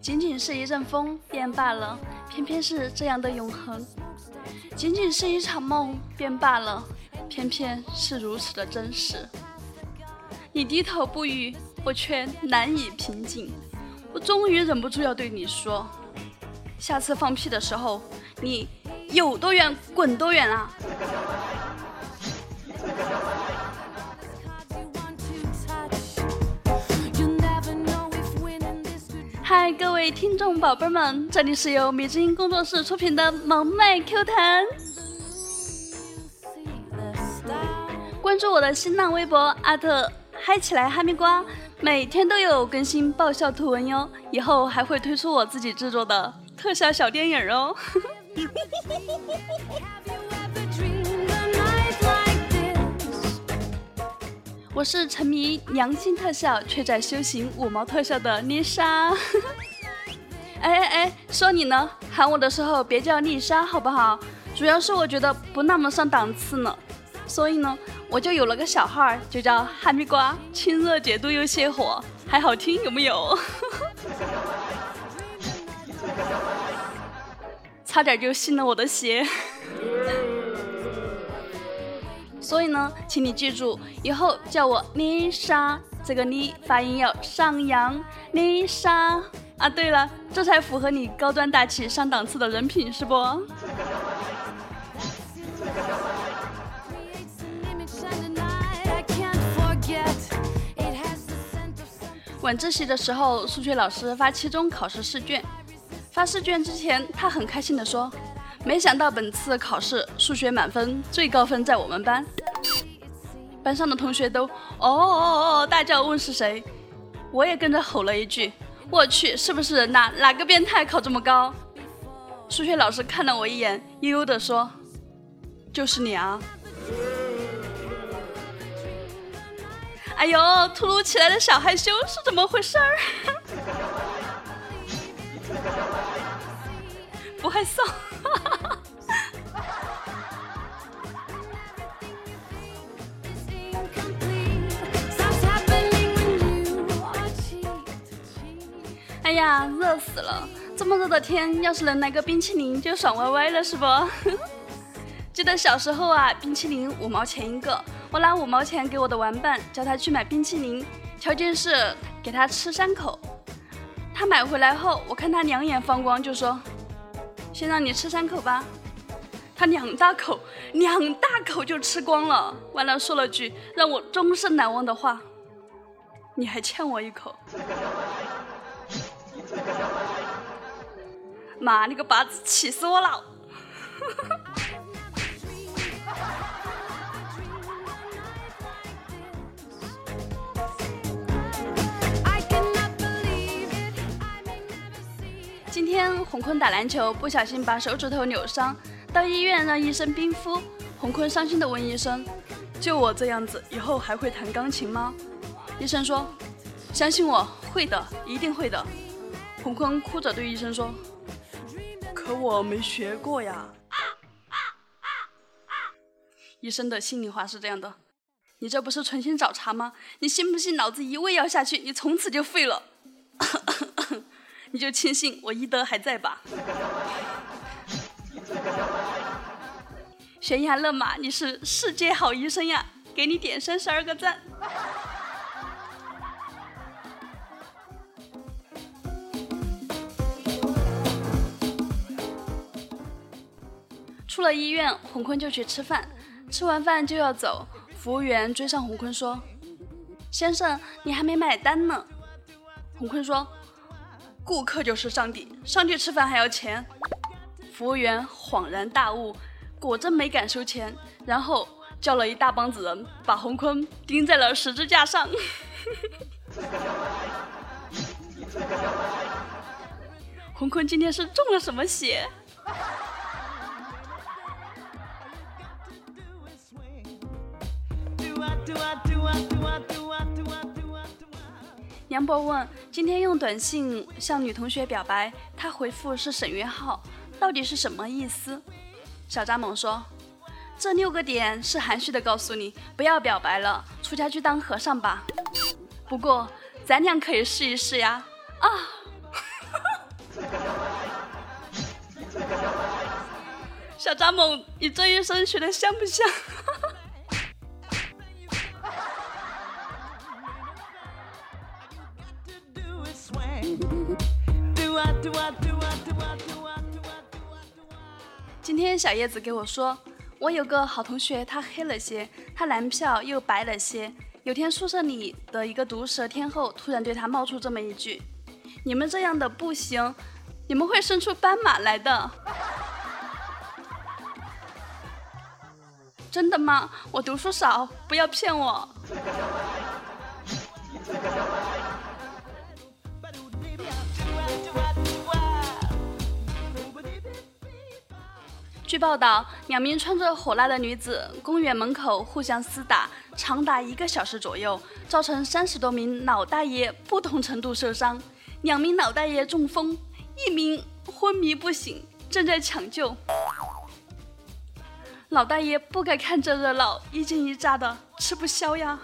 仅仅是一阵风便罢了，偏偏是这样的永恒；仅仅是一场梦便罢了，偏偏是如此的真实。你低头不语，我却难以平静。我终于忍不住要对你说：下次放屁的时候，你有多远滚多远啊！嗨，各位听众宝贝们，这里是由米之音工作室出品的萌妹 Q 弹。关注我的新浪微博阿特嗨起来哈密瓜，每天都有更新爆笑图文哟。以后还会推出我自己制作的特效小电影哦。我是沉迷良心特效却在修行五毛特效的丽莎。哎哎哎，说你呢，喊我的时候别叫丽莎好不好？主要是我觉得不那么上档次呢，所以呢，我就有了个小号，就叫哈密瓜，清热解毒又泻火，还好听有没有？差点就信了我的邪。所以呢，请你记住，以后叫我丽莎，这个丽发音要上扬，丽莎啊。对了，这才符合你高端大气上档次的人品，是不？晚自习的时候，数学老师发期中考试试卷，发试卷之前，他很开心地说。没想到本次考试数学满分，最高分在我们班。班上的同学都哦哦哦大叫问是谁，我也跟着吼了一句：“我去，是不是人呐？哪个变态考这么高？”数学老师看了我一眼，悠悠地说：“就是你啊！”哎呦，突如其来的小害羞是怎么回事儿？不害臊。哈哈呀，热死了！这么热的天，要是能来个冰淇淋，就爽歪歪了，是不？记得小时候啊，冰淇淋五毛钱一个，我拿五毛钱给我的玩伴，叫他去买冰淇淋，条件是给他吃三口。他买回来后，我看他两眼放光，就说：“先让你吃三口吧。”他两大口，两大口就吃光了，完了说了句让我终身难忘的话：“你还欠我一口。”妈你个巴子，气死我了！今天洪坤打篮球不小心把手指头扭伤，到医院让医生冰敷。洪坤伤心的问医生：“就我这样子，以后还会弹钢琴吗？”医生说：“相信我，会的，一定会的。”洪坤哭着对医生说。可我没学过呀。医生的心里话是这样的：你这不是存心找茬吗？你信不信脑子一喂药下去，你从此就废了？你就庆幸我医德还在吧。悬崖勒马，你是世界好医生呀！给你点三十二个赞。出了医院，洪坤就去吃饭。吃完饭就要走，服务员追上洪坤说：“先生，你还没买单呢。”洪坤说：“顾客就是上帝，上去吃饭还要钱。”服务员恍然大悟，果真没敢收钱，然后叫了一大帮子人，把洪坤钉在了十字架上。洪坤今天是中了什么邪？杨博问：“今天用短信向女同学表白，她回复是沈月号，到底是什么意思？”小扎猛说：“这六个点是含蓄的告诉你，不要表白了，出家去当和尚吧。不过，咱俩可以试一试呀！啊！小张猛，你这一声学的像不像？今天小叶子给我说。我有个好同学，他黑了些，他蓝票又白了些。有天宿舍里的一个毒舌天后突然对他冒出这么一句：“你们这样的不行，你们会生出斑马来的。”真的吗？我读书少，不要骗我。据报道，两名穿着火辣的女子公园门口互相厮打，长达一个小时左右，造成三十多名老大爷不同程度受伤，两名老大爷中风，一名昏迷不醒，正在抢救。老大爷不该看这热闹，一惊一乍的，吃不消呀。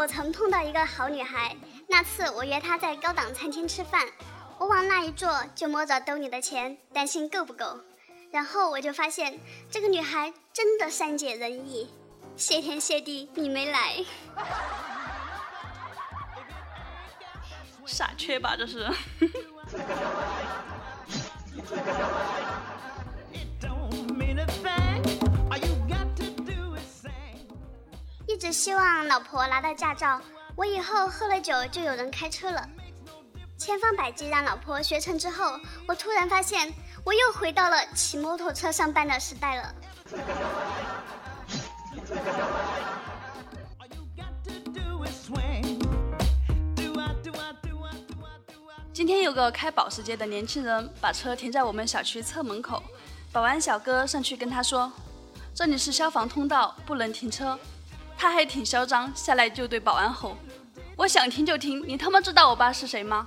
我曾碰到一个好女孩，那次我约她在高档餐厅吃饭，我往那一坐就摸着兜里的钱，担心够不够。然后我就发现这个女孩真的善解人意，谢天谢地你没来，傻缺吧这是。直希望老婆拿到驾照，我以后喝了酒就有人开车了。千方百计让老婆学成之后，我突然发现我又回到了骑摩托车上班的时代了。今天有个开保时捷的年轻人把车停在我们小区侧门口，保安小哥上去跟他说：“这里是消防通道，不能停车。”他还挺嚣张，下来就对保安吼：“我想停就停，你他妈知道我爸是谁吗？”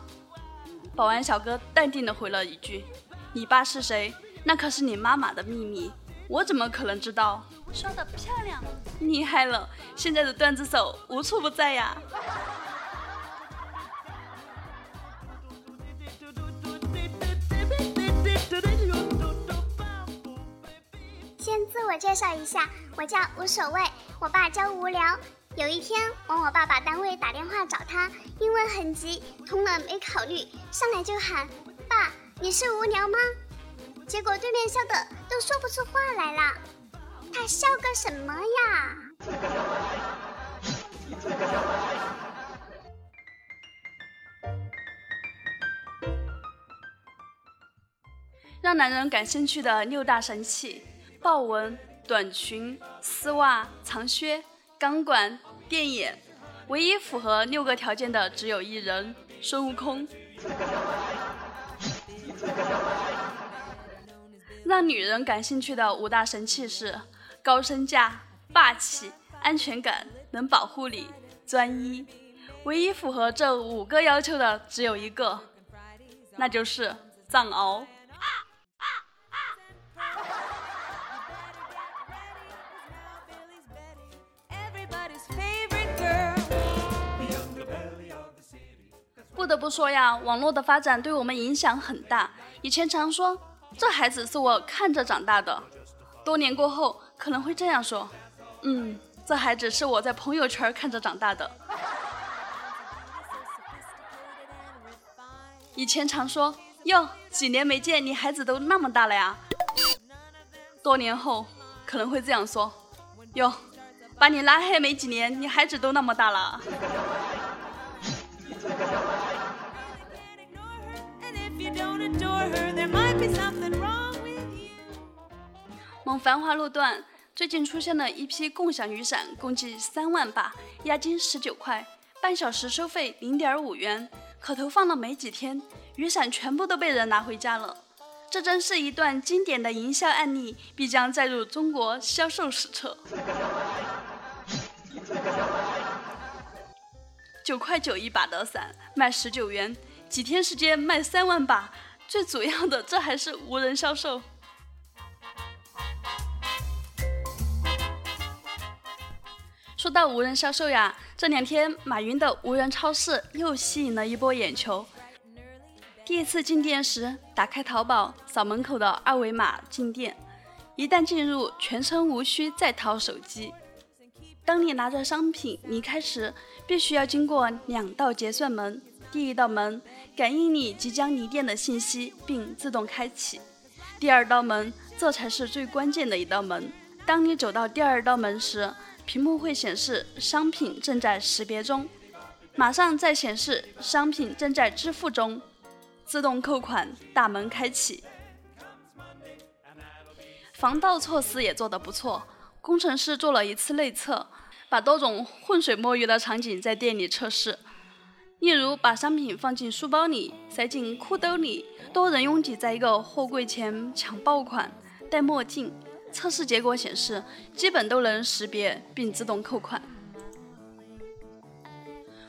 保安小哥淡定的回了一句：“你爸是谁？那可是你妈妈的秘密，我怎么可能知道？”说的漂亮，厉害了！现在的段子手无处不在呀。先自我介绍一下。我叫无所谓，我爸教无聊。有一天，我我爸爸单位打电话找他，因为很急，通了没考虑，上来就喊：“爸，你是无聊吗？”结果对面笑的都说不出话来了。他笑个什么呀？让男人感兴趣的六大神器：豹纹。短裙、丝袜、长靴、钢管、电眼，唯一符合六个条件的只有一人——孙悟空。让女人感兴趣的五大神器是：高身价、霸气、安全感、能保护你、专一。唯一符合这五个要求的只有一个，那就是藏獒。不得不说呀，网络的发展对我们影响很大。以前常说这孩子是我看着长大的，多年过后可能会这样说：嗯，这孩子是我在朋友圈看着长大的。以前常说哟，几年没见，你孩子都那么大了呀。多年后可能会这样说：哟，把你拉黑没几年，你孩子都那么大了。蒙繁华路段最近出现了一批共享雨伞，共计三万把，押金十九块，半小时收费零点五元。可投放了没几天，雨伞全部都被人拿回家了。这真是一段经典的营销案例，必将载入中国销售史册。九块九一把的伞卖十九元，几天时间卖三万把。最主要的，这还是无人销售。说到无人销售呀，这两天马云的无人超市又吸引了一波眼球。第一次进店时，打开淘宝，扫门口的二维码进店，一旦进入，全程无需再掏手机。当你拿着商品离开时，必须要经过两道结算门，第一道门感应你即将离店的信息，并自动开启；第二道门，这才是最关键的一道门。当你走到第二道门时，屏幕会显示商品正在识别中，马上再显示商品正在支付中，自动扣款，大门开启。防盗措施也做得不错，工程师做了一次内测，把多种浑水摸鱼的场景在店里测试，例如把商品放进书包里、塞进裤兜里，多人拥挤在一个货柜前抢爆款，戴墨镜。测试结果显示，基本都能识别并自动扣款。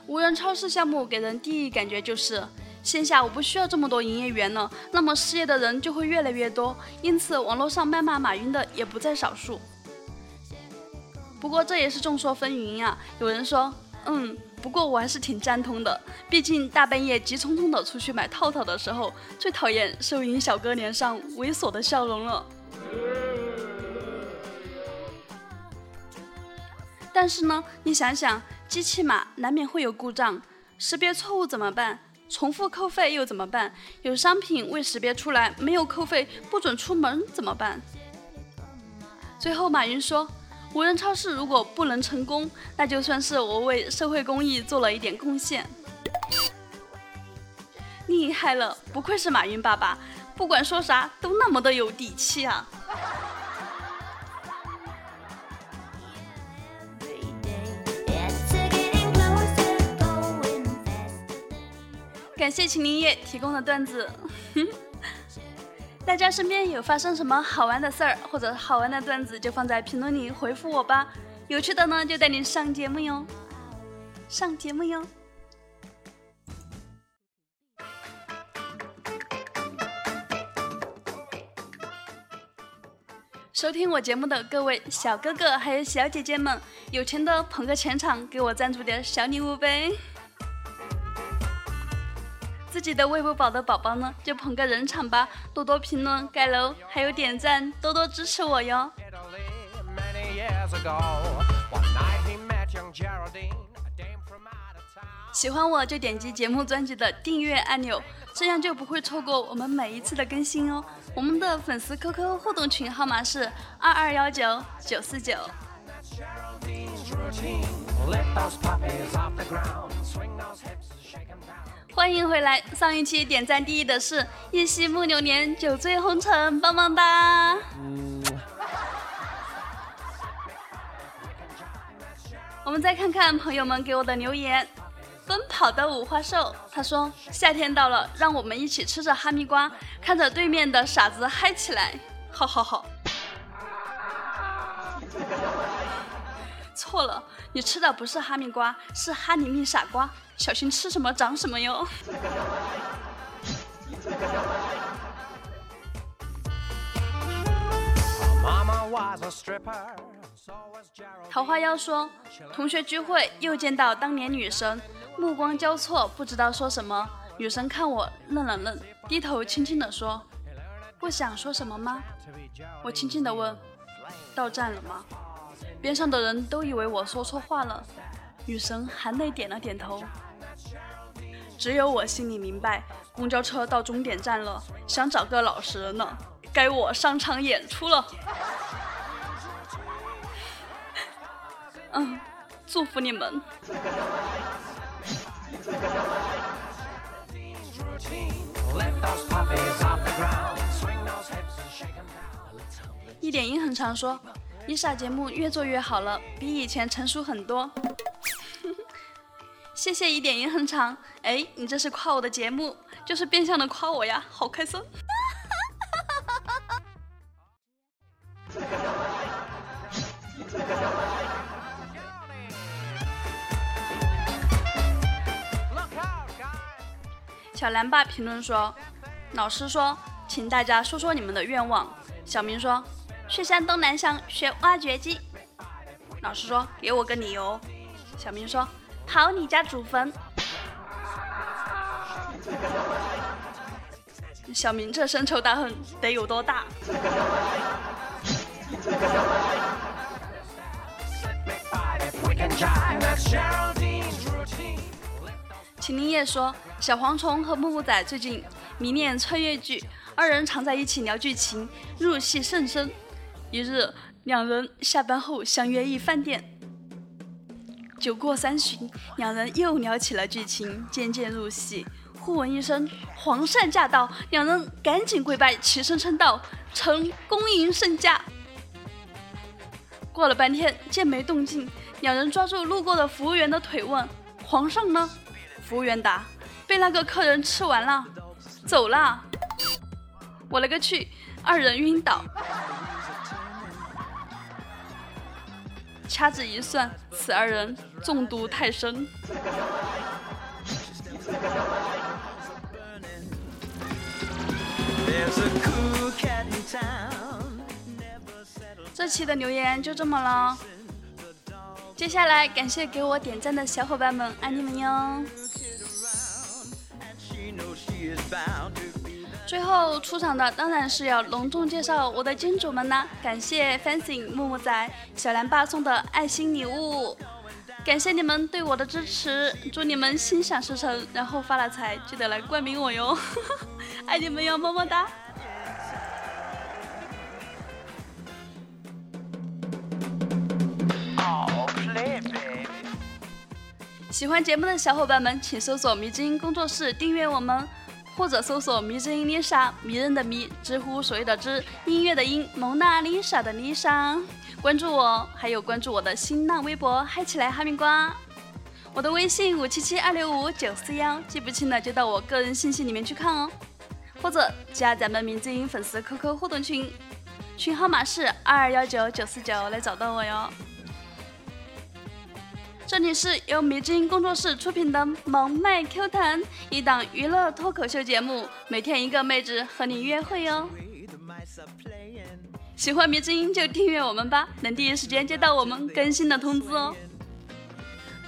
无人超市项目给人第一感觉就是，线下我不需要这么多营业员了，那么失业的人就会越来越多，因此网络上谩骂马云的也不在少数。不过这也是众说纷纭呀，有人说，嗯，不过我还是挺赞同的，毕竟大半夜急匆匆的出去买套套的时候，最讨厌收银小哥脸上猥琐的笑容了。但是呢，你想想，机器码难免会有故障，识别错误怎么办？重复扣费又怎么办？有商品未识别出来，没有扣费，不准出门怎么办？最后，马云说，无人超市如果不能成功，那就算是我为社会公益做了一点贡献。厉害了，不愧是马云爸爸，不管说啥都那么的有底气啊！感谢秦林叶提供的段子。大家身边有发生什么好玩的事儿或者好玩的段子，就放在评论里回复我吧。有趣的呢，就带你上节目哟，上节目哟。收听我节目的各位小哥哥还有小姐姐们，有钱的捧个钱场，给我赞助点小礼物呗。自己的喂不饱的宝宝呢，就捧个人场吧，多多评论、盖楼，还有点赞，多多支持我哟。喜欢我就点击节目专辑的订阅按钮，这样就不会错过我们每一次的更新哦。我们的粉丝 QQ 互动群号码是二二幺九九四九。欢迎回来！上一期点赞第一的是“一夕暮流年，酒醉红尘”，棒棒哒！我们再看看朋友们给我的留言。奔跑的五花兽，他说：“夏天到了，让我们一起吃着哈密瓜，看着对面的傻子嗨起来。”好好好。错了，你吃的不是哈密瓜，是哈尼蜜傻瓜。小心吃什么长什么哟！桃花妖说，同学聚会又见到当年女神，目光交错，不知道说什么。女神看我愣了愣，低头轻轻地说：“不想说什么吗？”我轻轻地问：“到站了吗？”边上的人都以为我说错话了。女神含泪点了点头。只有我心里明白，公交车到终点站了，想找个老实人呢，该我上场演出了。嗯，祝福你们。一点音很长，说伊莎节目越做越好了，比以前成熟很多。谢谢一点也很长，哎，你这是夸我的节目，就是变相的夸我呀，好开心。小蓝爸评论说：“老师说，请大家说说你们的愿望。”小明说：“去山东南翔学挖掘机。”老师说：“给我个理由。”小明说：“刨你家祖坟。”小明这深仇大恨得有多大？秦林叶说：“小蝗虫和木木仔最近迷恋穿越剧，二人常在一起聊剧情，入戏甚深。一日，两人下班后相约一饭店。酒过三巡，两人又聊起了剧情，渐渐入戏。忽闻一声‘皇上驾到’，两人赶紧跪拜，齐声称道：‘臣恭迎圣驾。’过了半天，见没动静，两人抓住路过的服务员的腿问：‘皇上呢？’服务员答：“被那个客人吃完了，走了。”我勒个去！二人晕倒。掐指一算，此二人中毒太深。这期的留言就这么了。接下来，感谢给我点赞的小伙伴们，爱你们哟！最后出场的当然是要隆重介绍我的金主们啦！感谢 Fancy 木木仔、小蓝爸送的爱心礼物，感谢你们对我的支持，祝你们心想事成，然后发了财，记得来冠名我哟！爱你们哟，么么哒！喜欢节目的小伙伴们，请搜索“迷之音工作室”订阅我们，或者搜索“迷之音 Lisa”，迷人的迷，知乎所谓的知，音乐的音，蒙娜丽莎的丽莎，关注我，还有关注我的新浪微博，嗨起来哈密瓜！我的微信五七七二六五九四幺，记不清了就到我个人信息里面去看哦，或者加咱们迷之音粉丝 QQ 互动群，群号码是二二幺九九四九来找到我哟。这里是由迷之音工作室出品的《萌妹 Q 弹》，一档娱乐脱口秀节目，每天一个妹子和你约会哟。喜欢迷之音就订阅我们吧，能第一时间接到我们更新的通知哦。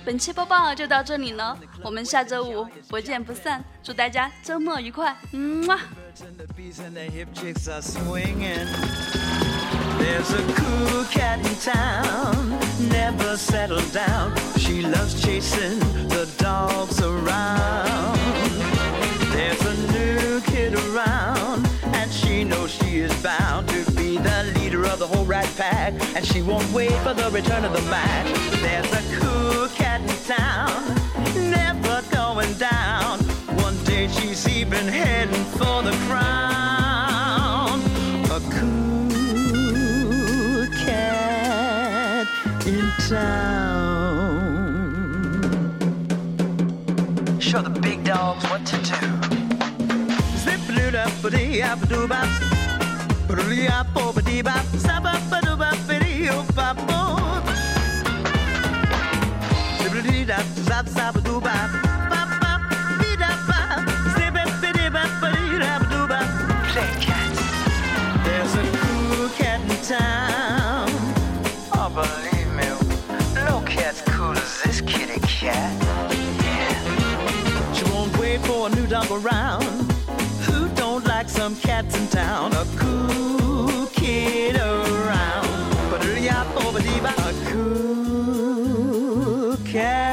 本期播报就到这里了，我们下周五不见不散，祝大家周末愉快，嗯哇。There's a cool cat in town, never settled down. She loves chasing the dogs around. There's a new kid around, and she knows she is bound to be the leader of the whole rat pack. And she won't wait for the return of the Mac. There's a cool cat in town, never going down. One day she's even heading for the crown. Play cat. There's a cool cat in town. Oh, believe me, no cat's cool as this kitty cat. Yeah. She won't wait for a new dog around. Some cats in town? A cool kid around. But a cool cat.